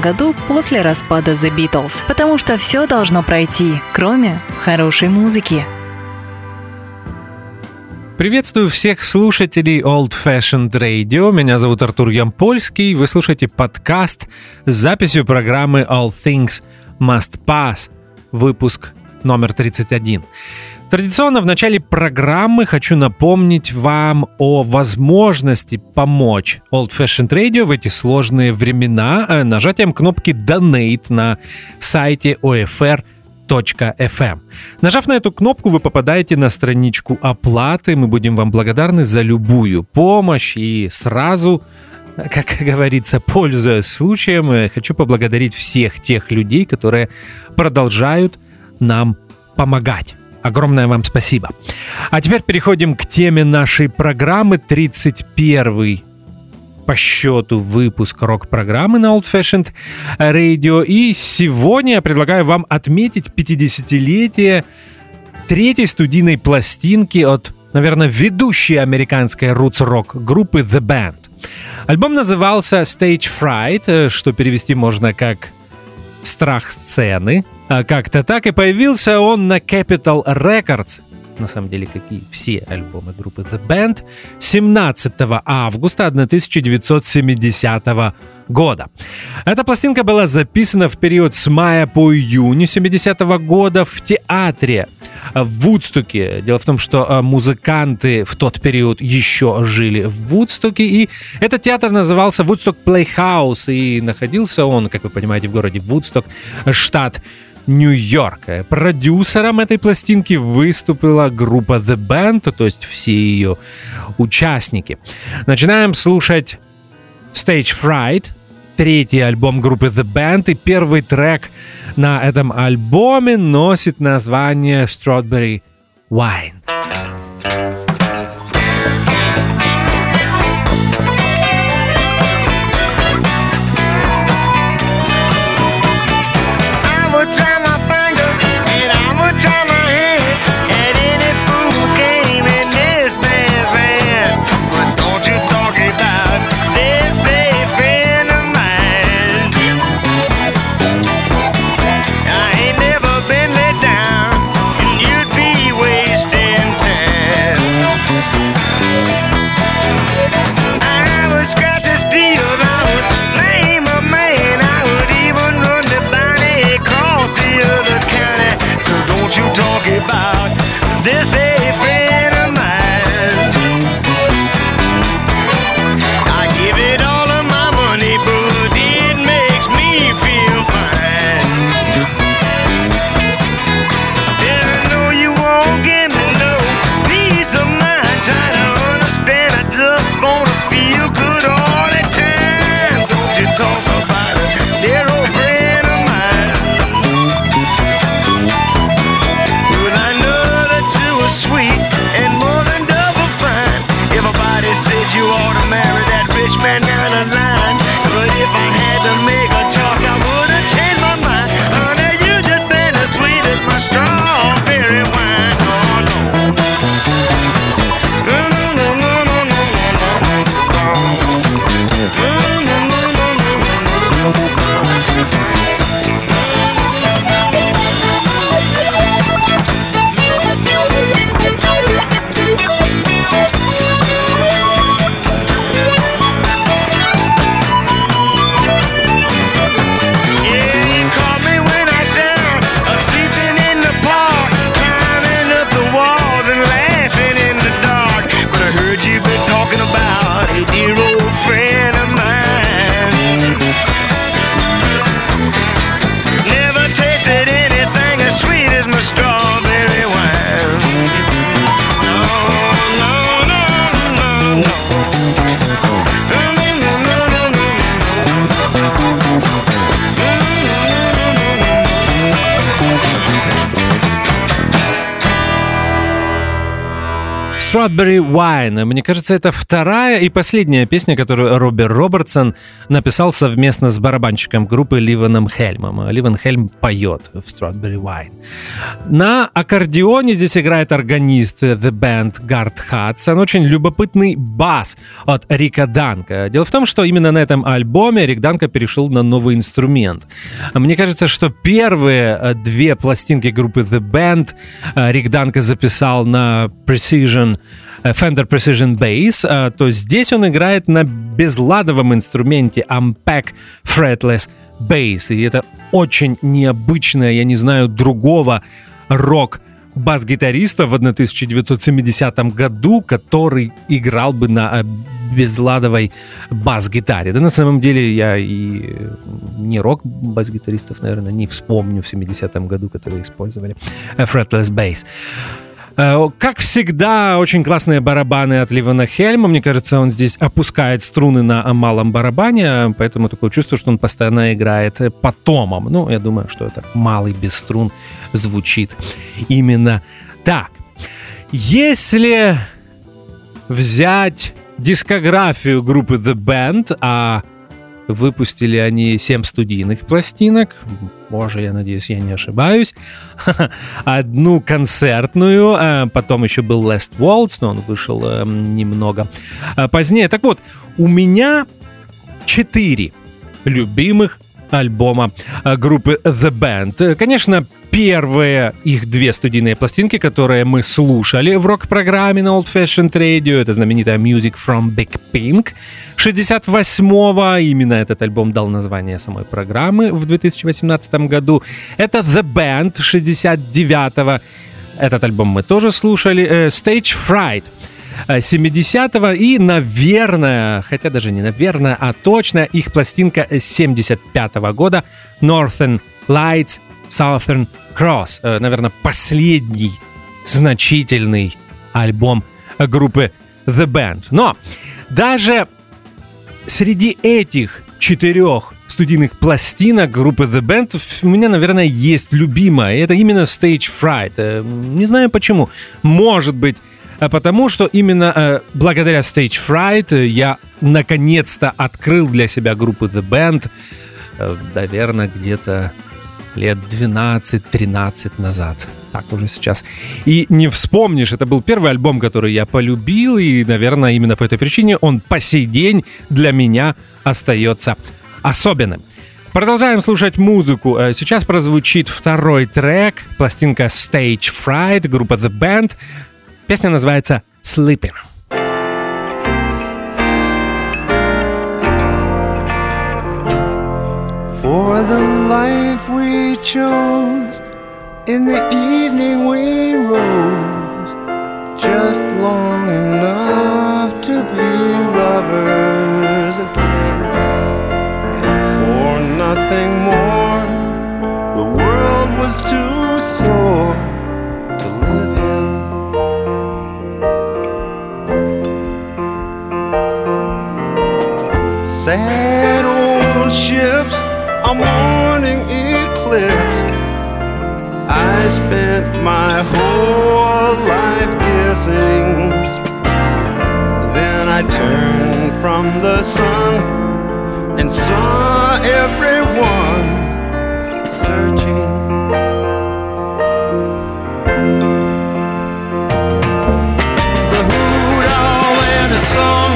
году после распада The Beatles. Потому что все должно пройти, кроме хорошей музыки. Приветствую всех слушателей Old Fashioned Radio. Меня зовут Артур Ямпольский. Вы слушаете подкаст с записью программы All Things Must Pass, выпуск номер 31. Традиционно в начале программы хочу напомнить вам о возможности помочь Old Fashioned Radio в эти сложные времена э, нажатием кнопки Donate на сайте OFR FM. Нажав на эту кнопку, вы попадаете на страничку оплаты. Мы будем вам благодарны за любую помощь и сразу как говорится, пользуясь случаем, э, хочу поблагодарить всех тех людей, которые продолжают нам помогать. Огромное вам спасибо. А теперь переходим к теме нашей программы 31 по счету выпуск рок-программы на Old Fashioned Radio. И сегодня я предлагаю вам отметить 50-летие третьей студийной пластинки от, наверное, ведущей американской рутс-рок группы The Band. Альбом назывался Stage Fright, э, что перевести можно как «Страх сцены», как-то так и появился он на Capital Records, на самом деле, как и все альбомы группы The Band, 17 августа 1970 года. Эта пластинка была записана в период с мая по июнь 70 -го года в театре в Вудстоке. Дело в том, что а, музыканты в тот период еще жили в Вудстоке, и этот театр назывался Woodstock Playhouse, и находился он, как вы понимаете, в городе Вудсток, штат Нью-Йорка. Продюсером этой пластинки выступила группа The Band, то есть все ее участники. Начинаем слушать Stage Fright, третий альбом группы The Band, и первый трек на этом альбоме носит название Strawberry Wine. Strawberry Wine. Мне кажется, это вторая и последняя песня, которую Роберт Робертсон написал совместно с барабанщиком группы Ливаном Хельмом. Ливан Хельм поет в Strawberry Wine. На аккордеоне здесь играет органист The Band Гард Хадсон. Очень любопытный бас от Рика Данка. Дело в том, что именно на этом альбоме Рик Данка перешел на новый инструмент. Мне кажется, что первые э, две пластинки группы The Band э, Рик Данка записал на Precision э, Fender Precision Bass, то здесь он играет на безладовом инструменте Ampeg Fretless Bass. И это очень необычное, я не знаю, другого рок бас-гитариста в 1970 году, который играл бы на безладовой бас-гитаре. Да на самом деле я и не рок-бас-гитаристов, наверное, не вспомню в 70-м году, которые использовали fretless bass. Э, как всегда, очень классные барабаны от Ливана Хельма. Мне кажется, он здесь опускает струны на малом барабане, поэтому такое чувство, что он постоянно играет по томам. Ну, я думаю, что это малый без струн звучит именно так. Если взять дискографию группы The Band, а Выпустили они 7 студийных пластинок. Боже, я надеюсь, я не ошибаюсь. Одну концертную, а потом еще был Last Waltz, но он вышел эм, немного а, позднее. Так вот, у меня 4 любимых альбома э, группы The Band. Конечно, первые их две студийные пластинки, которые мы слушали в рок-программе на Old Fashioned Radio. Это знаменитая Music from Big Pink 68-го. Именно этот альбом дал название самой программы в 2018 году. Это The Band 69-го. Этот альбом мы тоже слушали. Э, Stage Fright 70-го и, наверное, хотя даже не наверное, а точно их пластинка 75-го года Northern Lights Southern Cross. Э, наверное, последний значительный альбом группы The Band. Но даже среди этих четырех студийных пластинок группы The Band у меня, наверное, есть любимая. Это именно Stage Fright. Э, не знаю почему. Может быть, э, потому что именно благодаря Stage Fright я наконец-то открыл для себя группу The Band. Наверное, где-то лет 12-13 назад. Так уже сейчас. И не вспомнишь, это был первый альбом, который я полюбил, и, наверное, именно по этой причине он по сей день для меня остается особенным. Продолжаем слушать музыку. Э, сейчас прозвучит второй трек, пластинка Stage Fright, группа The Band. Песня называется Sleeping. For the we chose, in the evening we rose, just long enough to be lovers again. And for nothing more, the world was too sore to live in. Sad old ships I spent my whole life guessing. Then I turned from the sun and saw everyone searching. The hoot owl and the song.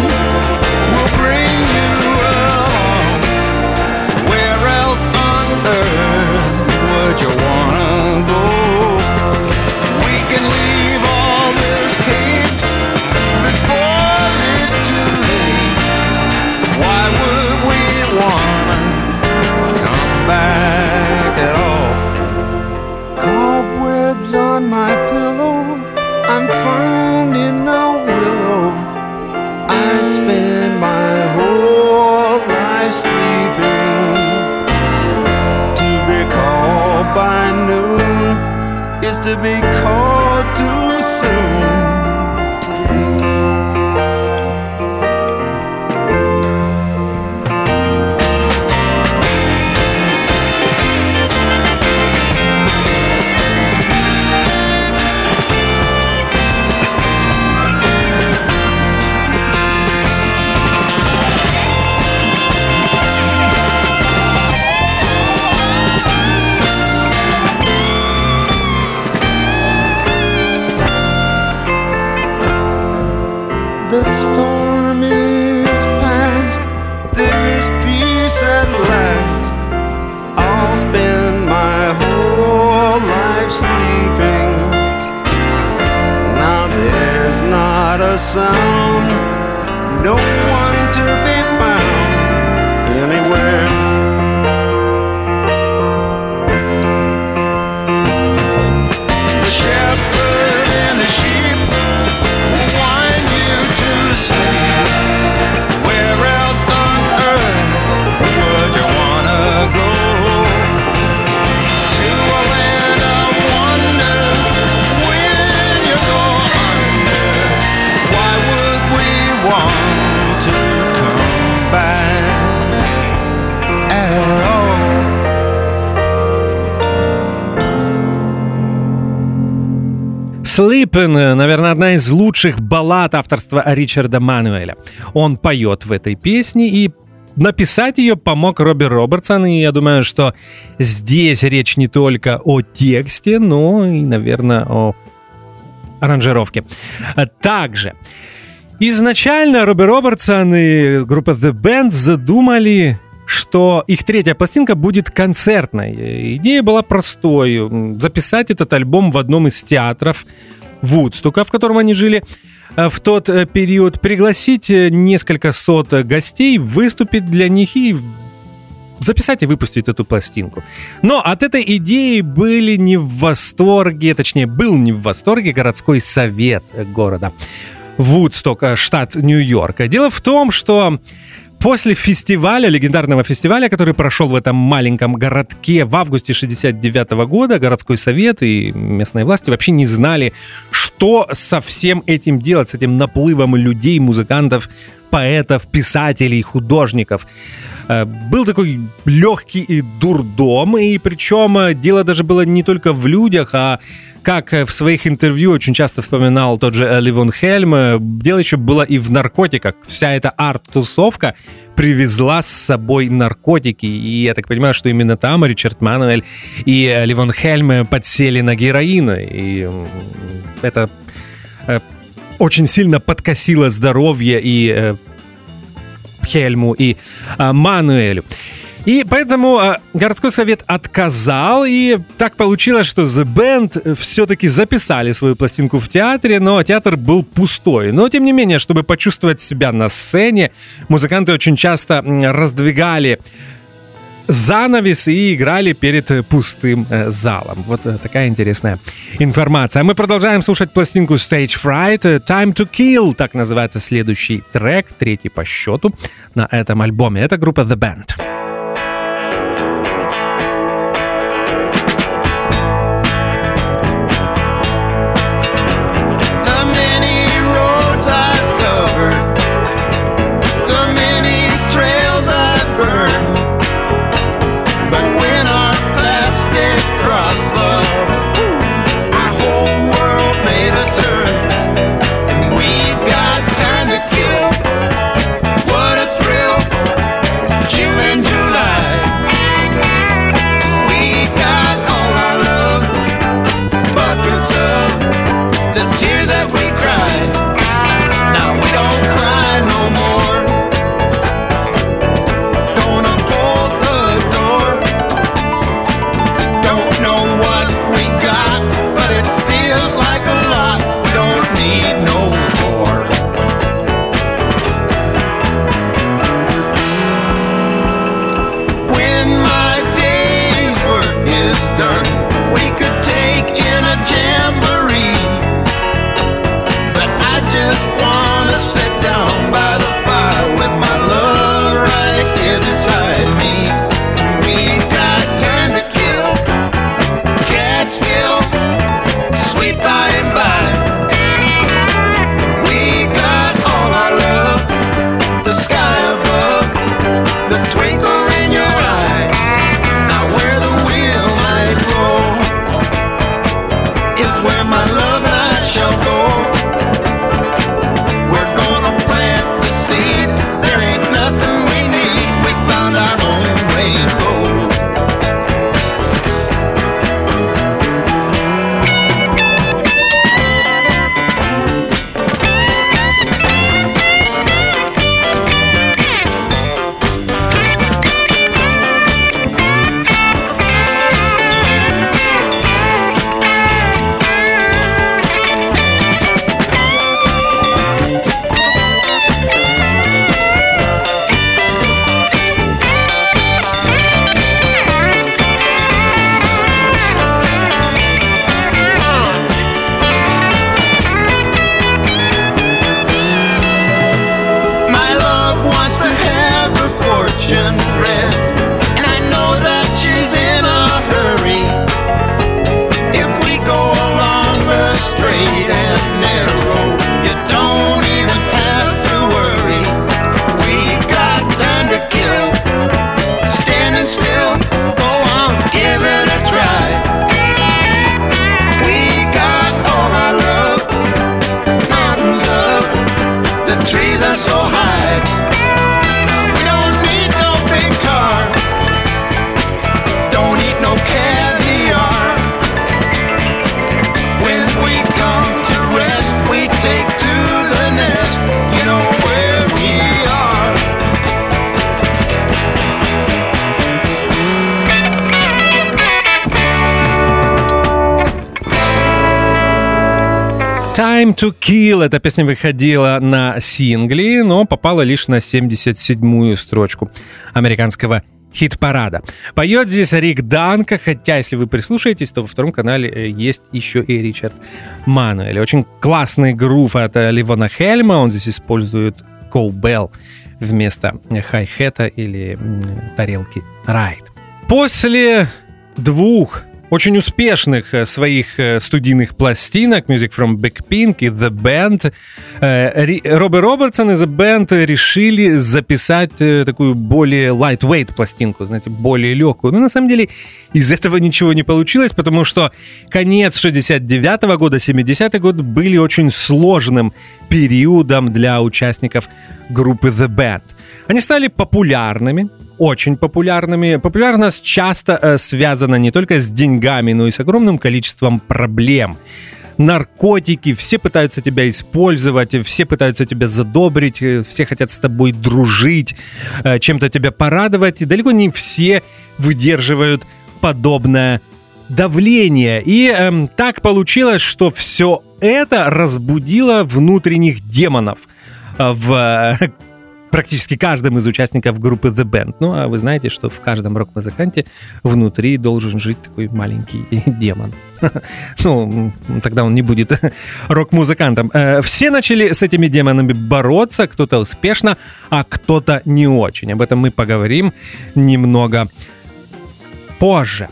Sleepin', наверное, одна из лучших баллад авторства Ричарда Мануэля. Он поет в этой песне и написать ее помог Робби Робертсон, и я думаю, что здесь речь не только о тексте, но и, наверное, о аранжировке. Также изначально Робби Робертсон и группа The Band задумали что их третья пластинка будет концертной. Идея была простой. Записать этот альбом в одном из театров Вудстука, в котором они жили э, в тот э, период, пригласить э, несколько сот гостей, выступить для них и записать и выпустить эту пластинку. Но от этой идеи были не в восторге, точнее, был не в восторге городской совет города. Вудсток, штат Нью-Йорк. Дело в том, что После фестиваля, легендарного фестиваля, который прошел в этом маленьком городке в августе 69 года, городской совет и местные власти вообще не знали, что со всем этим делать, с этим наплывом людей, музыкантов, поэтов, писателей, художников. Э, был такой легкий и дурдом, и причем э, дело даже было не только в людях, а как э, в своих интервью очень часто вспоминал тот же Ливон Хельм, дело еще было и в наркотиках. Вся эта арт-тусовка привезла с собой наркотики. И я так понимаю, что именно там Ричард Мануэль и Ливон Хельм подсели на героин. И это очень сильно подкосило здоровье и Хельму и а, Мануэлю. И поэтому а, городской совет отказал, и так получилось, что The Band все-таки записали свою пластинку в театре, но театр был пустой. Но, тем не менее, чтобы почувствовать себя на сцене, музыканты очень часто раздвигали занавес и играли перед э, пустым э, залом. Вот э, такая интересная информация. Мы продолжаем слушать пластинку Stage Fright. Time to Kill, так называется следующий трек, третий по счету на этом альбоме. Это группа The Band. Time to Kill. Эта песня выходила на сингле, но попала лишь на 77-ю строчку американского хит-парада. Поет здесь Рик Данка, хотя, если вы прислушаетесь, то во втором канале э, есть еще и Ричард Мануэль. Очень классный грув от э, Ливона Хельма. Он здесь использует коубелл вместо хай-хета или тарелки райд. После двух очень успешных э, своих э, студийных пластинок Music from Big Pink и The Band э, Робби Робертсон и The Band решили записать такую более lightweight пластинку, знаете, более легкую. Но на самом деле из этого ничего не получилось, потому что конец 69 -го года, 70-й год были очень сложным периодом для участников группы The Band. Они стали популярными, очень популярными. Популярность часто э, связана не только с деньгами, но и с огромным количеством проблем. Наркотики, все пытаются тебя использовать, все пытаются тебя задобрить, э, все хотят с тобой дружить, э, чем-то тебя порадовать, и далеко не все выдерживают подобное давление. И э, так получилось, что все это разбудило внутренних демонов э, в практически каждым из участников группы The Band. Ну, а вы знаете, что в каждом рок-музыканте внутри должен жить такой маленький демон. Ну, тогда он не будет рок-музыкантом. Э, все начали с этими демонами бороться, кто-то успешно, а кто-то не очень. Об этом мы поговорим немного позже.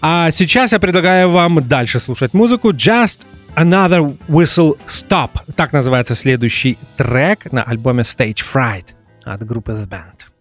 А сейчас я предлагаю вам дальше слушать музыку Just Another Whistle Stop. Так называется следующий трек на альбоме Stage Fright от группы The Band.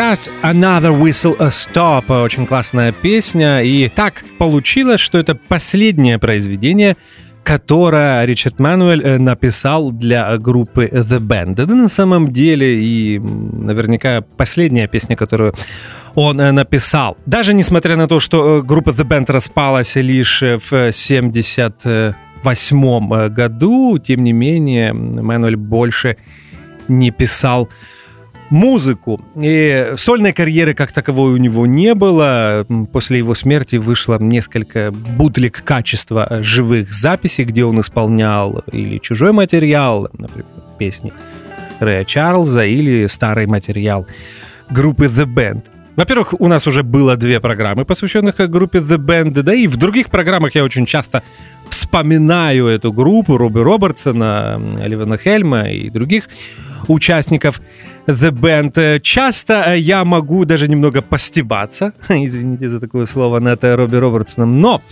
Just Another Whistle a Stop. Очень классная песня. И так получилось, что это последнее произведение, которое Ричард Мануэль э, написал для группы The Band. Это на самом деле и наверняка последняя песня, которую он э, написал. Даже несмотря на то, что э, группа The Band распалась лишь в 78 году, тем не менее, Мануэль больше не писал музыку. И сольной карьеры как таковой у него не было. После его смерти вышло несколько бутлик качества живых записей, где он исполнял или чужой материал, например, песни Рэя Чарльза, или старый материал группы The Band. Во-первых, у нас уже было две программы, посвященных группе The Band, да и в других программах я очень часто вспоминаю эту группу Робби Робертсона, Ливана Хельма и других участников The Band. Часто э, я могу даже немного постебаться, извините за такое слово, над Робби Робертсоном, но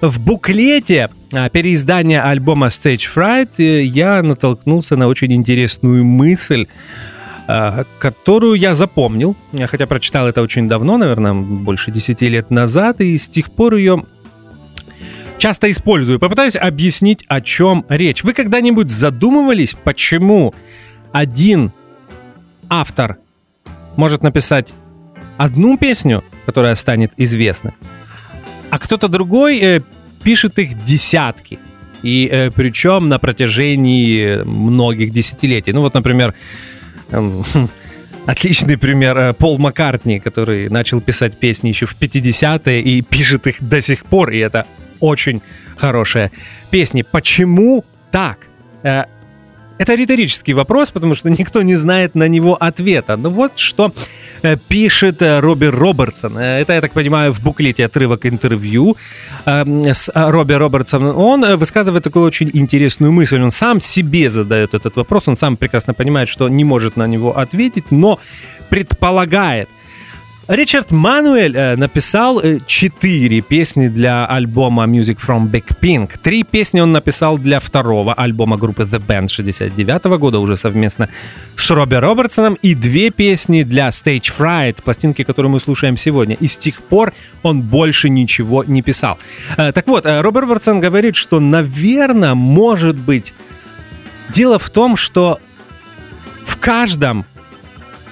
в буклете а, переиздания альбома Stage Fright э, я натолкнулся на очень интересную мысль, которую я запомнил, хотя прочитал это очень давно, наверное, больше 10 лет назад, и с тех пор ее часто использую. Попытаюсь объяснить, о чем речь. Вы когда-нибудь задумывались, почему один автор может написать одну песню, которая станет известной, а кто-то другой э, пишет их десятки. И э, причем на протяжении многих десятилетий. Ну вот, например, э, отличный пример э, Пол Маккартни, который начал писать песни еще в 50-е и пишет их до сих пор, и это очень хорошая песня. Почему так? Э, это риторический вопрос, потому что никто не знает на него ответа. Но вот что э, пишет э, Робби Робертсон. Э, это, я так понимаю, в буклете отрывок интервью с Робби Робертсоном. Он высказывает такую очень интересную мысль. Он сам себе задает этот вопрос. Он сам прекрасно понимает, что не может на него ответить, но предполагает – Ричард Мануэль э, написал э, четыре песни для альбома Music from Big Pink. Три песни он написал для второго альбома группы The Band 69 года, уже совместно с Робби Робертсоном, и две песни для Stage Fright, пластинки, которую мы слушаем сегодня. И с тех пор он больше ничего не писал. Э, так вот, Робби Робертсон говорит, что, наверное, может быть, дело в том, что в каждом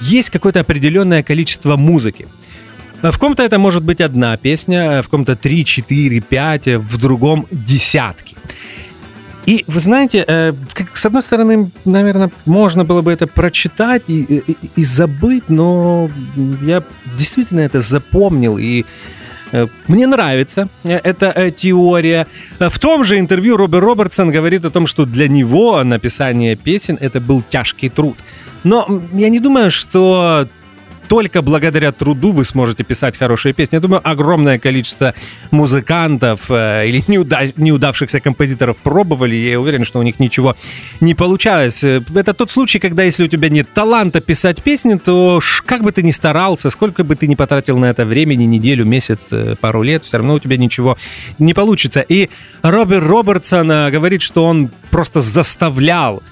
есть какое-то определенное количество музыки. В ком-то это может быть одна песня, в ком-то 3, 4, 5, в другом десятки. И вы знаете, э, с одной стороны, наверное, можно было бы это прочитать и, и, и забыть, но я действительно это запомнил и э, мне нравится э, эта теория. В том же интервью Роберт Робертсон говорит о том, что для него написание песен это был тяжкий труд. Но я не думаю, что только благодаря труду вы сможете писать хорошие песни. Я думаю, огромное количество музыкантов э, или неуда- неудавшихся композиторов пробовали, и я уверен, что у них ничего не получалось. Это тот случай, когда если у тебя нет таланта писать песни, то как бы ты ни старался, сколько бы ты ни потратил на это времени, неделю, месяц, э, пару лет, все равно у тебя ничего не получится. И Роберт Робертсон э, говорит, что он просто заставлял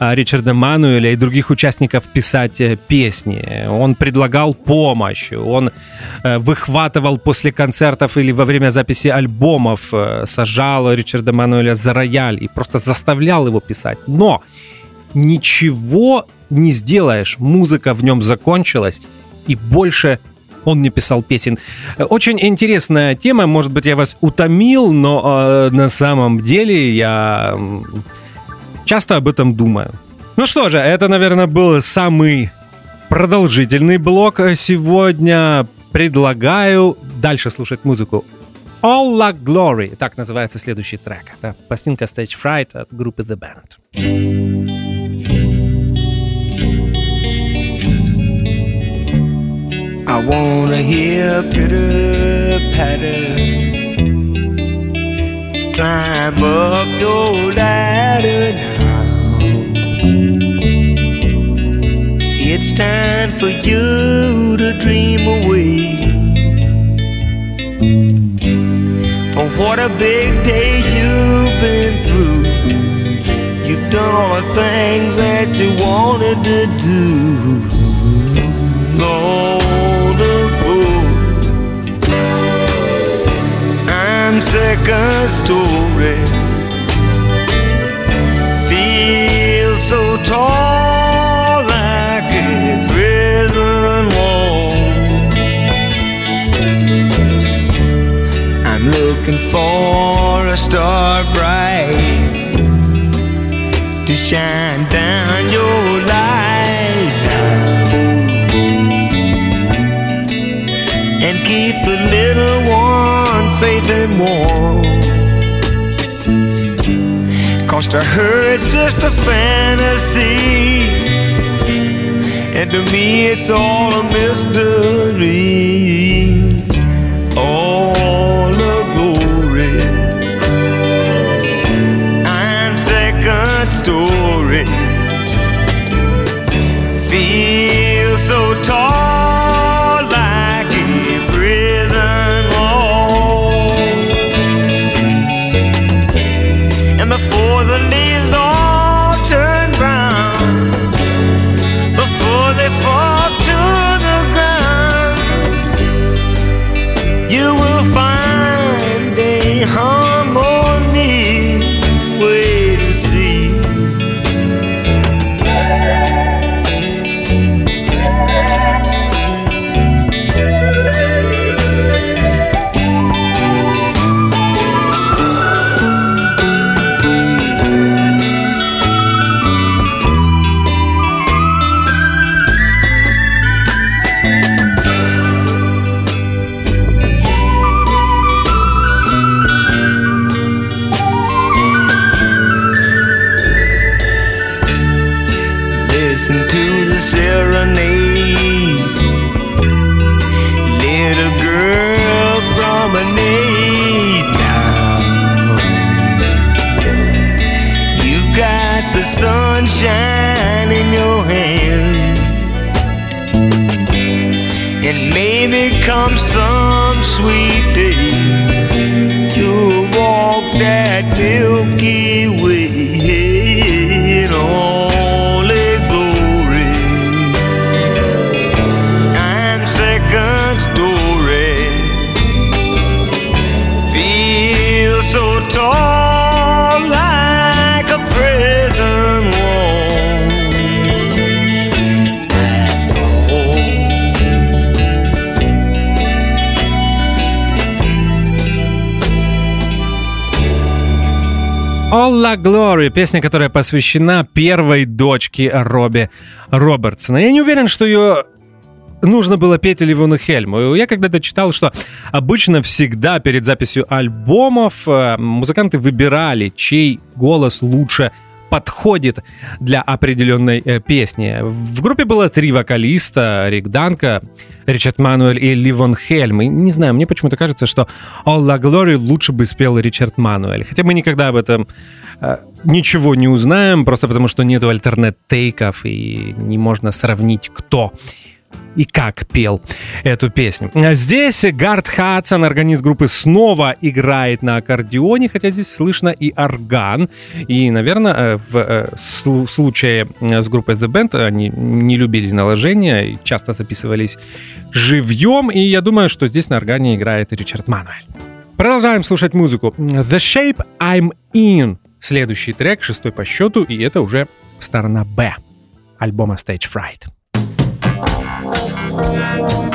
Ричарда Мануэля и других участников писать э, песни. Он предлагал помощь, он э, выхватывал после концертов или во время записи альбомов, э, сажал Ричарда Мануэля за рояль и просто заставлял его писать. Но ничего не сделаешь, музыка в нем закончилась, и больше он не писал песен. Очень интересная тема, может быть, я вас утомил, но э, на самом деле я часто об этом думаю. Ну что же, это, наверное, был самый продолжительный блок сегодня. Предлагаю дальше слушать музыку. All Luck Glory, так называется следующий трек. Это пластинка Stage Fright от группы The Band. I wanna hear pitter patter climb up your ladder now. It's time for you to dream away. For what a big day you've been through. You've done all the things that you wanted to do. the glory. I'm second story. Feel so tall looking for a star bright to shine down your light and keep the little one safe and warm. Cause to her it's just a fantasy, and to me it's all a mystery. All All Glory, песня, которая посвящена первой дочке Робби Робертсона. Я не уверен, что ее нужно было петь Ливону Хельму. Я когда-то читал, что обычно всегда перед записью альбомов э, музыканты выбирали, чей голос лучше подходит для определенной э, песни. В группе было три вокалиста, Рик Данка, Ричард Мануэль и Ливон Хельм. И не знаю, мне почему-то кажется, что All La Glory лучше бы спел Ричард Мануэль. Хотя мы никогда об этом э, ничего не узнаем, просто потому что нету альтернат-тейков и не можно сравнить, кто и как пел эту песню. Здесь Гард Хадсон, органист группы, снова играет на аккордеоне, хотя здесь слышно и орган. И, наверное, в э, слу- случае э, с группой The Band они не любили наложения, часто записывались живьем, и я думаю, что здесь на органе играет Ричард Мануэль. Продолжаем слушать музыку. The Shape I'm In. Следующий трек, шестой по счету, и это уже сторона Б альбома Stage Fright. Thank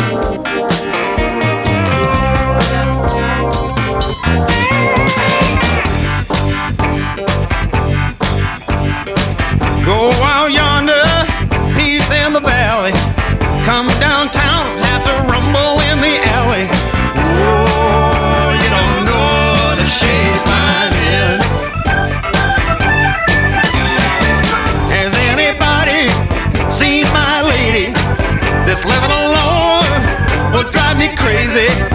It.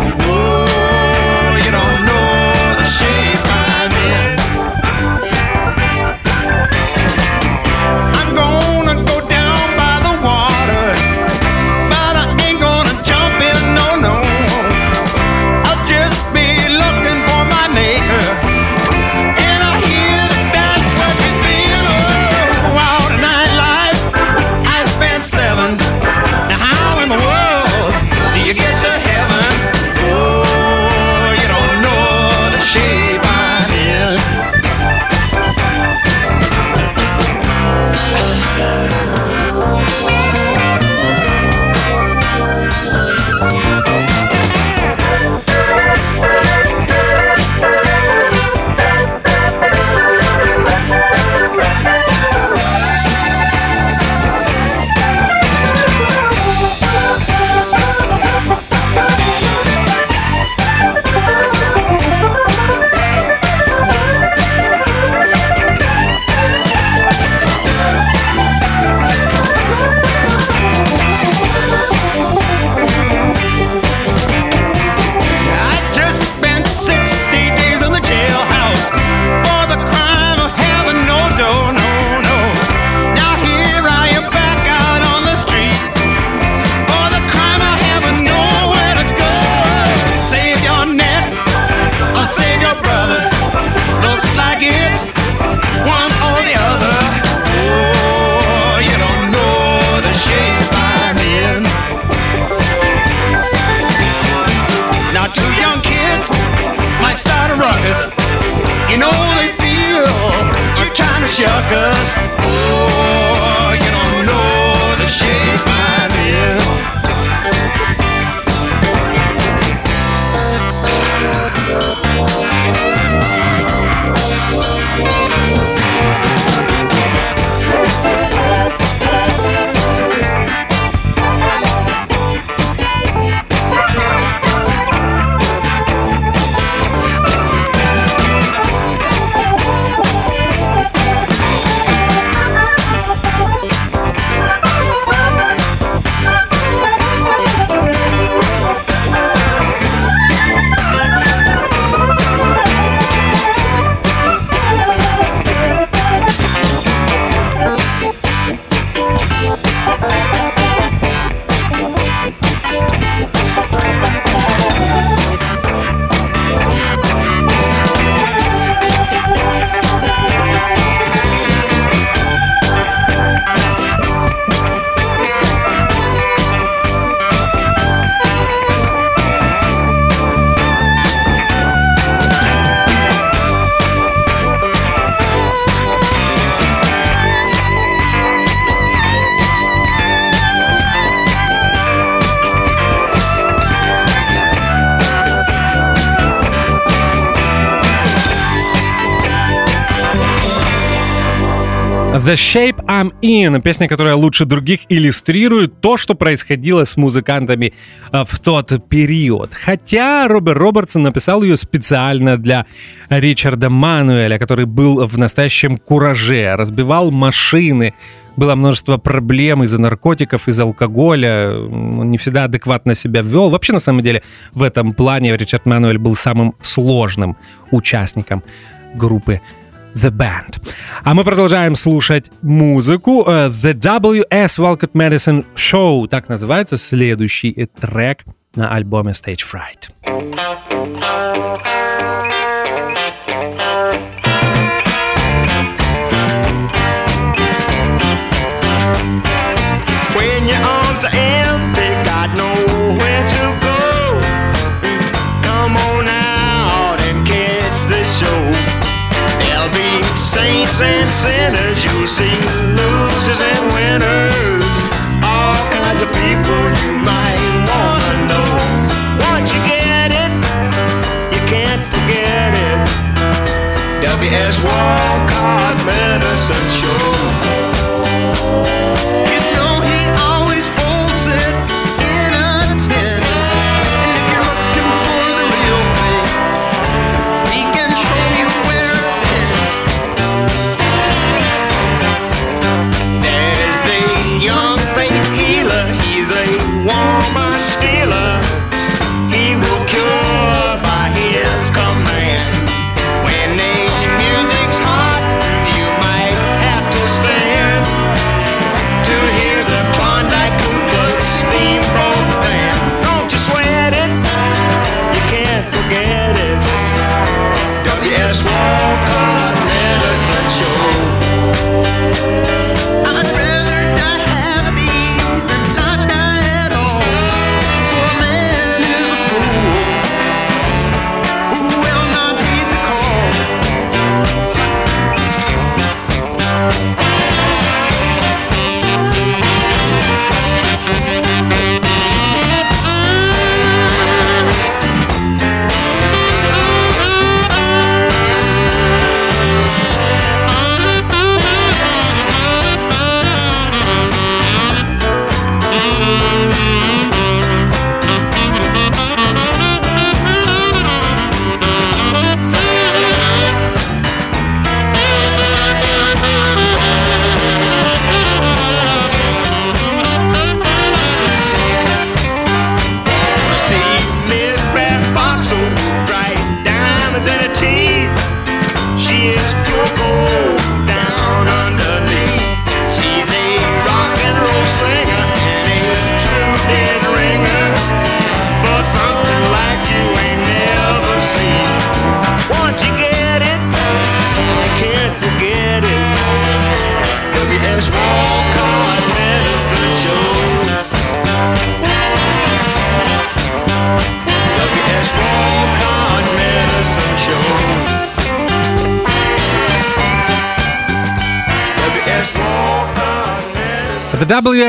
The Shape I'm In, песня, которая лучше других иллюстрирует то, что происходило с музыкантами э, в тот период. Хотя Роберт Робертсон написал ее специально для Ричарда Мануэля, который был в настоящем кураже, разбивал машины, было множество проблем из-за наркотиков, из-за алкоголя, он не всегда адекватно себя вел. Вообще, на самом деле, в этом плане Ричард Мануэль был самым сложным участником группы The Band. А мы продолжаем слушать музыку. Э, The W.S. Walcott Medicine Show. Так называется следующий трек на альбоме Stage Fright. When your arms are saints and sinners, you'll see losers and winners. All kinds of people you might wanna know. Once you get it, you can't forget it. W.S. Walcott Medicine Show.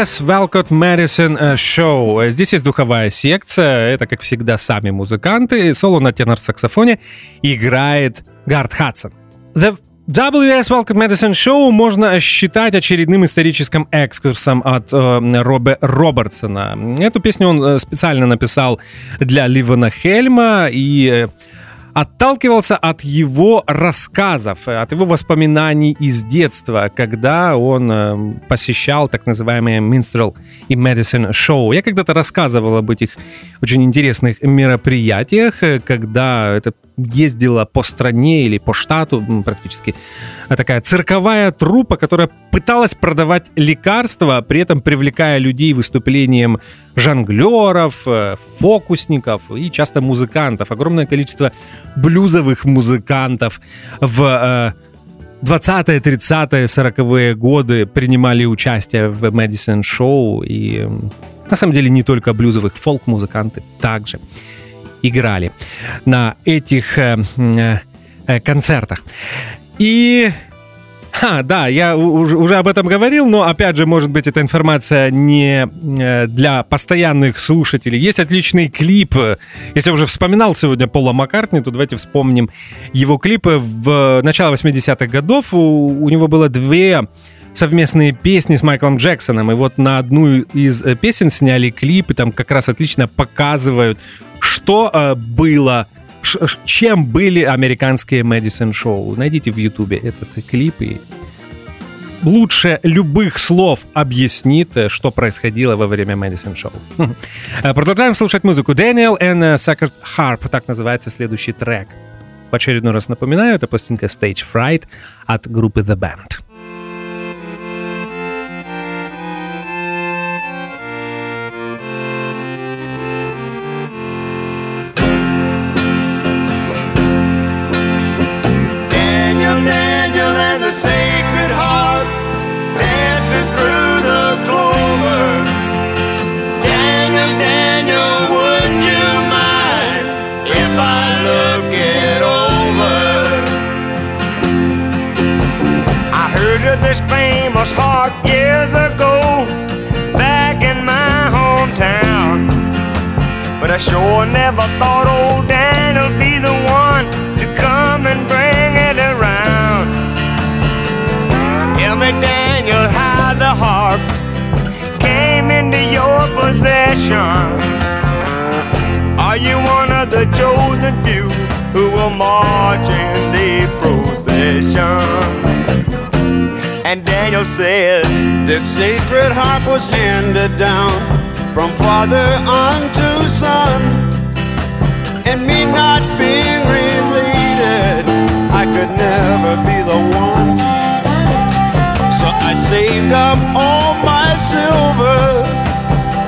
WS Walcott Madison Show. Здесь есть духовая секция. Это, как всегда, сами музыканты. Соло на тенор-саксофоне играет Гард Хадсон. The WS Walcott Madison Show можно считать очередным историческим экскурсом от э, Робе Робертсона. Эту песню он э, специально написал для Ливана Хельма и э, отталкивался от его рассказов, от его воспоминаний из детства, когда он э, посещал так называемые Minstrel и Medicine шоу. Я когда-то рассказывал об этих очень интересных мероприятиях, э, когда это ездила по стране или по штату практически такая цирковая труппа, которая пыталась продавать лекарства, при этом привлекая людей выступлением жонглеров, э, фокусников и часто музыкантов. Огромное количество блюзовых музыкантов в 20-е, 30-е, 40-е годы принимали участие в Мэдисон Шоу. И на самом деле не только блюзовых, фолк-музыканты также играли на этих э, э, концертах. И Ха, да, я уже, уже об этом говорил, но опять же, может быть, эта информация не э, для постоянных слушателей. Есть отличный клип. Если я уже вспоминал сегодня Пола Маккартни, то давайте вспомним его клипы. В начало 80-х годов у, у него было две совместные песни с Майклом Джексоном. И вот на одну из песен сняли клип, и там как раз отлично показывают, что э, было чем были американские Мэдисон Шоу. Найдите в Ютубе этот клип и лучше любых слов объяснит, что происходило во время Мэдисон Шоу. Э, продолжаем слушать музыку. Daniel and Sacred Harp, так называется следующий трек. В очередной раз напоминаю, это пластинка Stage Fright от группы The Band. I never thought old Daniel'd be the one to come and bring it around. Tell me, Daniel, how the harp came into your possession. Are you one of the chosen few who will march in the procession? And Daniel said, This sacred harp was handed down from father unto son. And me not being related, I could never be the one. So I saved up all my silver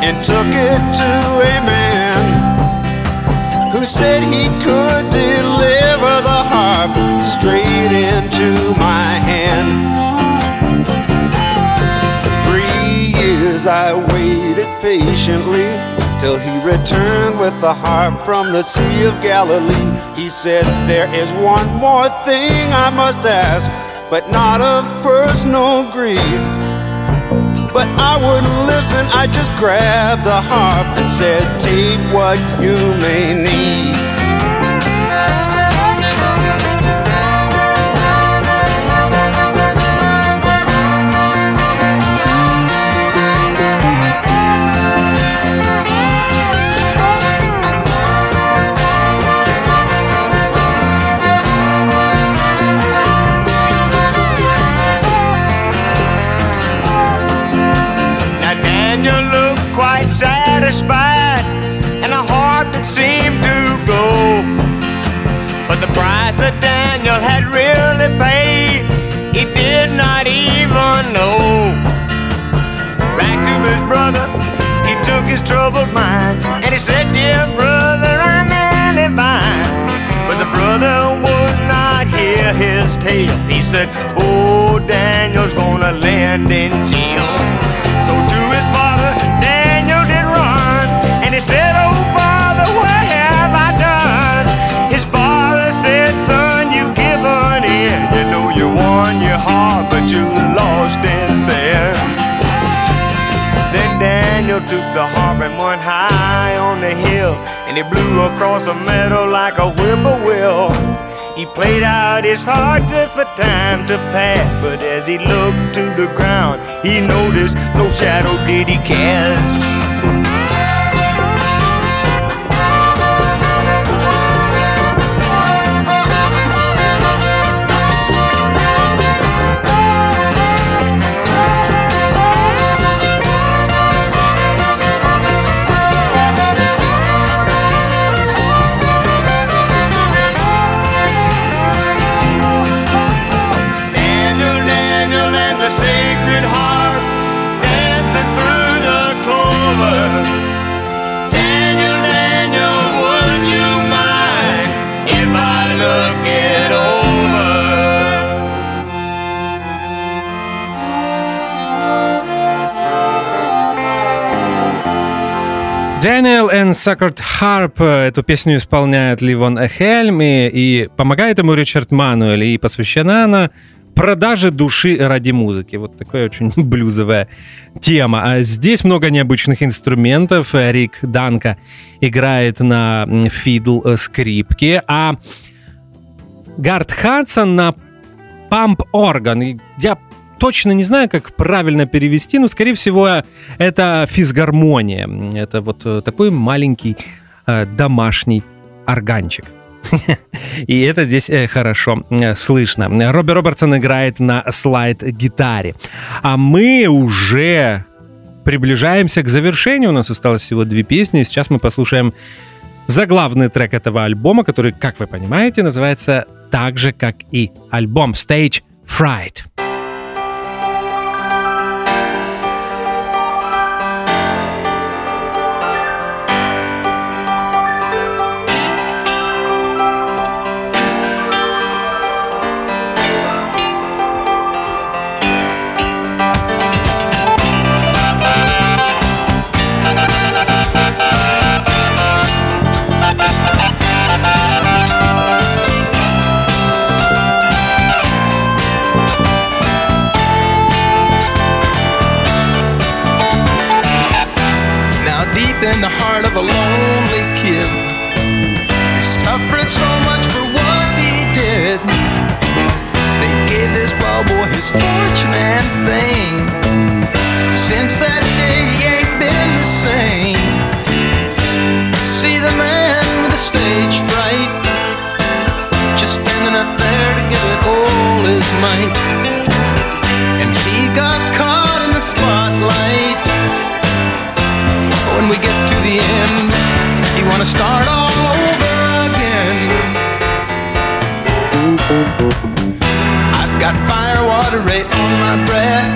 and took it to a man who said he could deliver the harp straight into my hand. I waited patiently till he returned with the harp from the Sea of Galilee. He said, There is one more thing I must ask but not of personal greed. But I wouldn't listen, I just grabbed the harp and said, Take what you may need. Satisfied, and a heart that seemed to go. But the price that Daniel had really paid, he did not even know. Back to his brother, he took his troubled mind, and he said, Dear brother, I'm nearly fine. But the brother would not hear his tale. He said, Oh, Daniel's gonna land in jail. Going high on the hill, and he blew across the meadow like a whippoorwill. He played out his heart just for time to pass, but as he looked to the ground, he noticed no shadow did he cast. Daniel and Suckered Harp. Эту песню исполняет Ливон Эхельми, и помогает ему Ричард Мануэль, и посвящена она продаже души ради музыки. Вот такая очень блюзовая тема. А здесь много необычных инструментов. Рик Данка играет на фидл э, скрипке, а Гард Хадсон на памп-орган. Я точно не знаю, как правильно перевести, но, скорее всего, это физгармония. Это вот э, такой маленький э, домашний органчик. И это здесь э, хорошо слышно. Робби Робертсон играет на слайд-гитаре. А мы уже приближаемся к завершению. У нас осталось всего две песни. Сейчас мы послушаем заглавный трек этого альбома, который, как вы понимаете, называется так же, как и альбом Stage Fright. Might And he got caught in the spotlight when we get to the end, you wanna start all over again. I've got fire water right on my breath,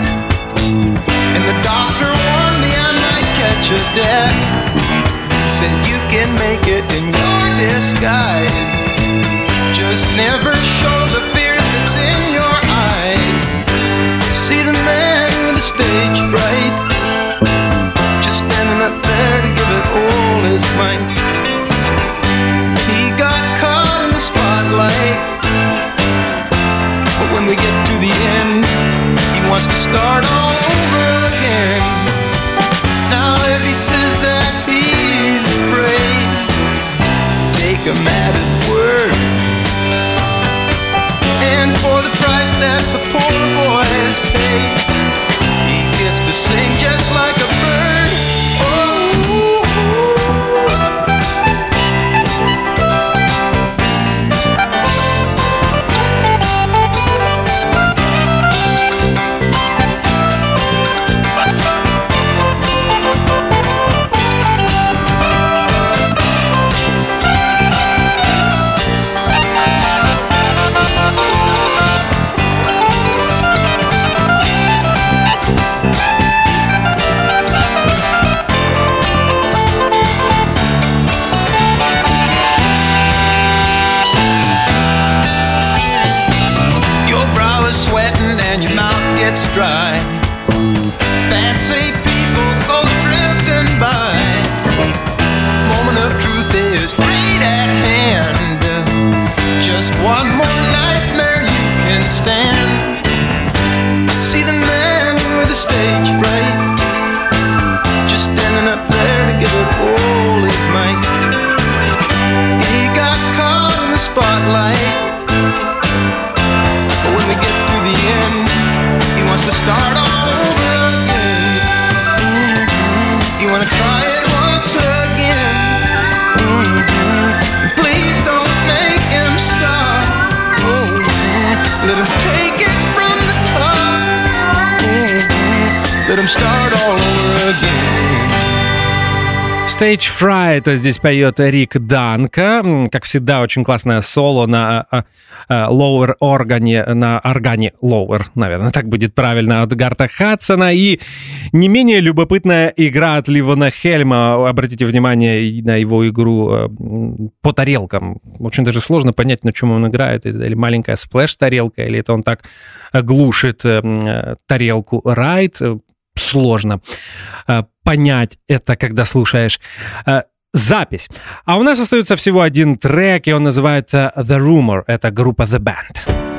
and the doctor warned me I might catch a death. Said you can make it in your disguise, just never show the stage fright just standing up there to give it all his might. He got caught in the spotlight, but when we get to the end, he wants to start all over again. Now, if he says that he's afraid, take him at his word. And for the price that the poor boy sing just like Fancy people go Him start all over again. Stage Fright здесь поет Рик Данко. Как всегда, очень классное соло на а, а, Lowrey органе, на органе Lowrey, наверное, так будет правильно, от Гарта Хадсона. И не менее любопытная игра от Ливона Хельма. Обратите внимание на его игру э, по тарелкам. Очень даже сложно понять, на чем он играет. Это Или маленькая сплэш-тарелка, или это он так глушит э, э, тарелку райт. Э, Сложно э, понять это, когда слушаешь э, запись. А у нас остается всего один трек, и он называется The Rumor. Это группа The Band.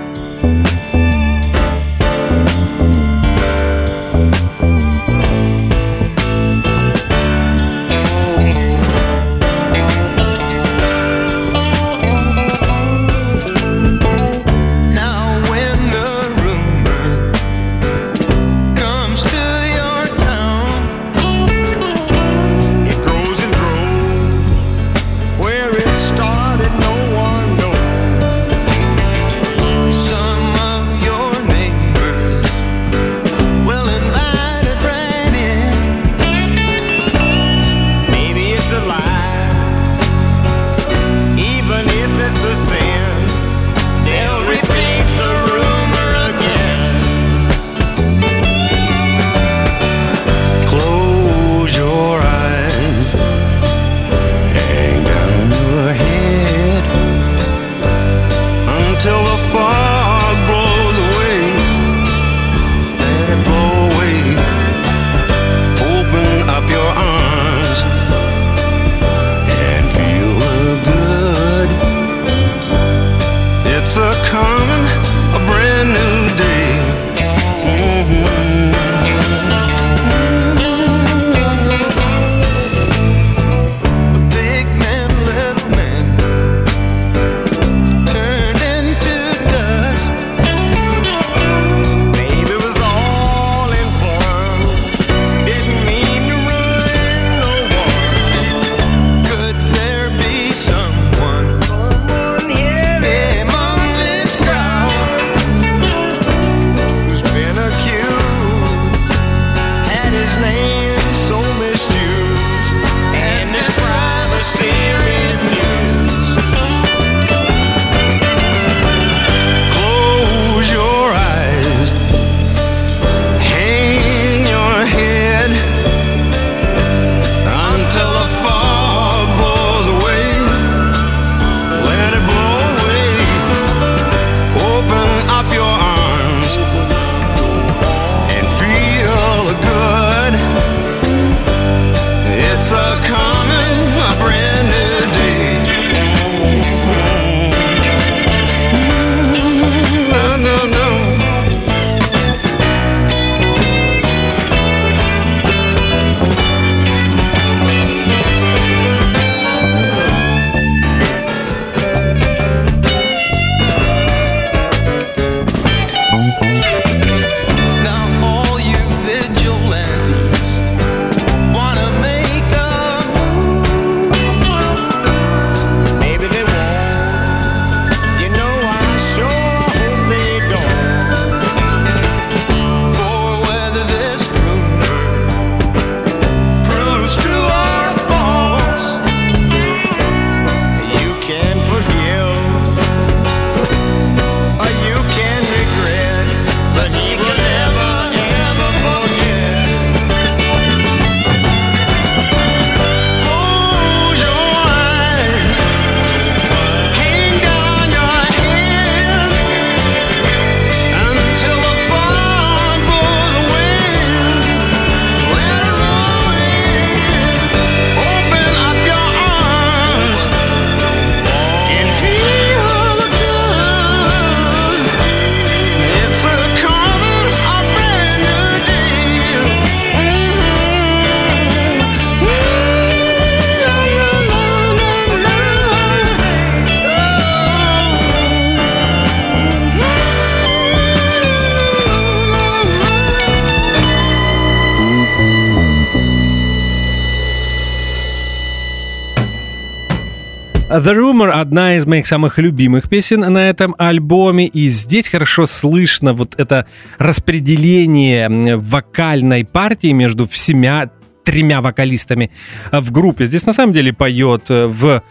The Rumor — одна из моих самых любимых песен на этом альбоме, и здесь хорошо слышно вот это распределение вокальной партии между всеми тремя вокалистами в группе. Здесь на самом деле поет в,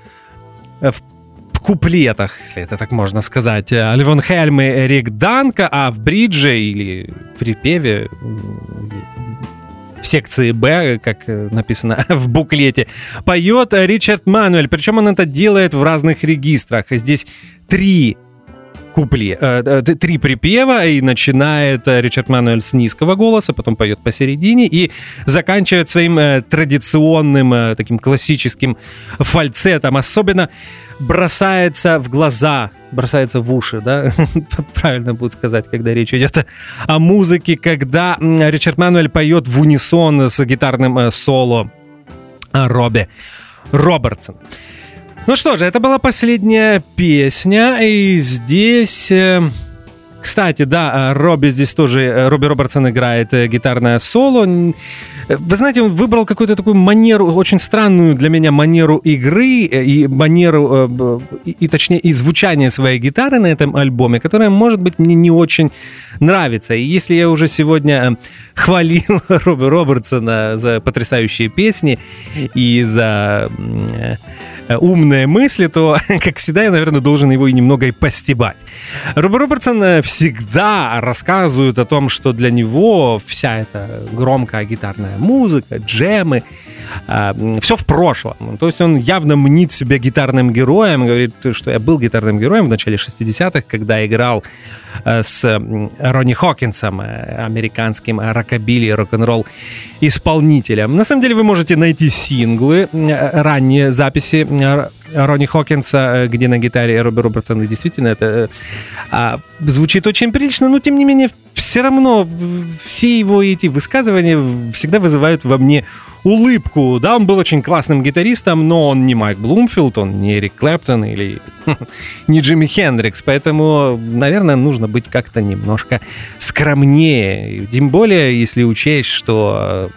в куплетах, если это так можно сказать, Альвон Хельм и Эрик Данка, а в бридже или в припеве в секции Б, как э, написано в буклете, поет Ричард Мануэль. Причем он это делает в разных регистрах. Здесь три купле, э, э, три припева, и начинает э, Ричард Мануэль с низкого голоса, потом поет посередине и заканчивает своим традиционным, таким классическим фальцетом. Особенно бросается в глаза, бросается в уши, да, правильно будет сказать, когда речь идет о музыке, когда Ричард Мануэль поет в унисон с гитарным соло Робби Робертсон. Ну что же, это была последняя песня, и здесь... Э, кстати, да, э, Робби здесь тоже, э, Робби Робертсон играет гитарное соло. Вы знаете, он выбрал какую-то такую манеру, очень странную для меня манеру игры и манеру, и, и точнее, и звучание своей гитары на этом альбоме, которая, может быть, мне не очень нравится. И если я уже сегодня хвалил Робби Робертсона за потрясающие песни и за Э, умные мысли, то, как всегда, я, наверное, должен его и немного и постебать. Робби Робертсон э, всегда рассказывает о том, что для него вся эта громкая гитарная музыка, джемы, э, все в прошлом. То есть он явно мнит себя гитарным героем, говорит, что я был гитарным героем в начале 60-х, когда играл с Ронни Хокинсом, американским рокобили, рок-н-ролл исполнителем. На самом деле вы можете найти синглы, ранние записи Ронни Хокинса, э, где на гитаре Робби Робертсон, действительно это а, звучит очень прилично, но тем не менее все равно все его эти высказывания всегда вызывают во мне улыбку. Да, он был очень классным гитаристом, но он не Майк Блумфилд, он не Эрик Клэптон или не Джимми Хендрикс, поэтому, наверное, нужно быть как-то немножко скромнее. Тем более, если учесть, что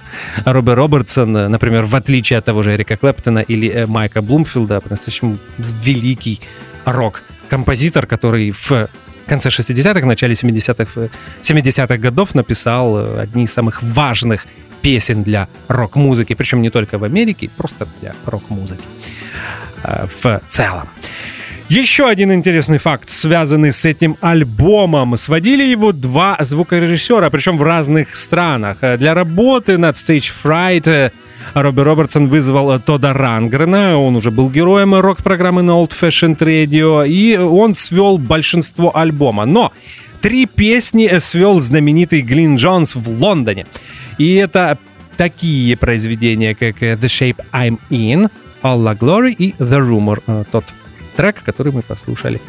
э, Робби Робертсон, например, в отличие от того же Эрика Клэптона или э, Майка Блумфилда, по-настоящему великий рок-композитор, который в конце 60-х, начале 70-х 70 годов написал э, одни из самых важных песен для рок-музыки, причем не только в Америке, просто для рок-музыки э, в целом. Еще один интересный факт, связанный с этим альбомом. Сводили его два звукорежиссера, причем в разных странах. Э, для работы над Stage Fright Робби Робертсон вызвал Тода Рангрена, он уже был героем рок-программы на Old Fashioned Radio, и он свел большинство альбома. Но три песни свел знаменитый Глин Джонс в Лондоне. И это такие произведения, как The Shape I'm In, All the Glory и The Rumor, э, тот трек, который мы послушали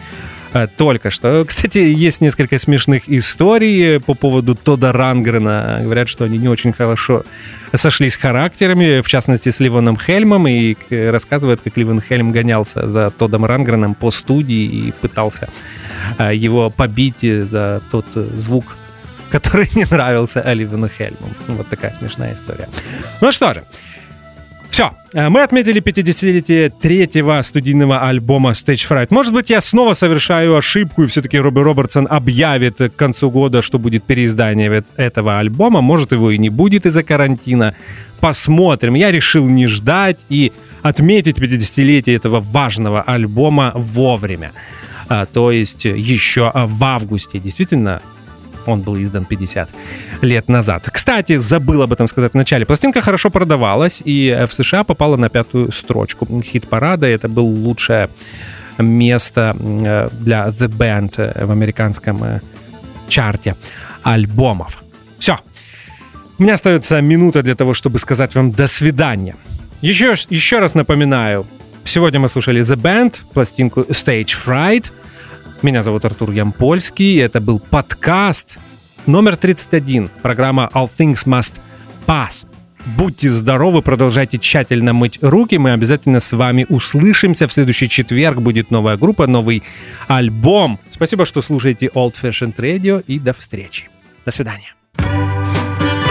Э, только что. Кстати, есть несколько смешных историй по поводу Тода Рангрена. Говорят, что они не очень хорошо сошлись характерами, в частности, с Ливоном Хельмом, и рассказывают, как Ливон Хельм гонялся за Тодом Рангреном по студии и пытался э, его побить за тот звук, который не нравился Ливону Хельму. Вот такая смешная история. Ну что же, все, э, мы отметили 50-летие третьего студийного альбома Stage Fright. Может быть, я снова совершаю ошибку, и все-таки Робби Робертсон объявит к концу года, что будет переиздание этого альбома. Может, его и не будет из-за карантина. Посмотрим. Я решил не ждать и отметить 50-летие этого важного альбома вовремя. А, то есть еще в августе. Действительно, он был издан 50 лет назад. Кстати, забыл об этом сказать в начале. Пластинка хорошо продавалась и в США попала на пятую строчку хит-парада. Это был лучшее место э, для The Band э, в американском э, чарте альбомов. Все. У меня остается минута для того, чтобы сказать вам до свидания. Еще, еще раз напоминаю, сегодня мы слушали The Band, пластинку Stage Fright – меня зовут Артур Ямпольский. Это был подкаст номер 31. Программа All Things Must Pass. Будьте здоровы, продолжайте тщательно мыть руки. Мы обязательно с вами услышимся. В следующий четверг будет новая группа, новый альбом. Спасибо, что слушаете Old Fashioned Radio и до встречи. До свидания.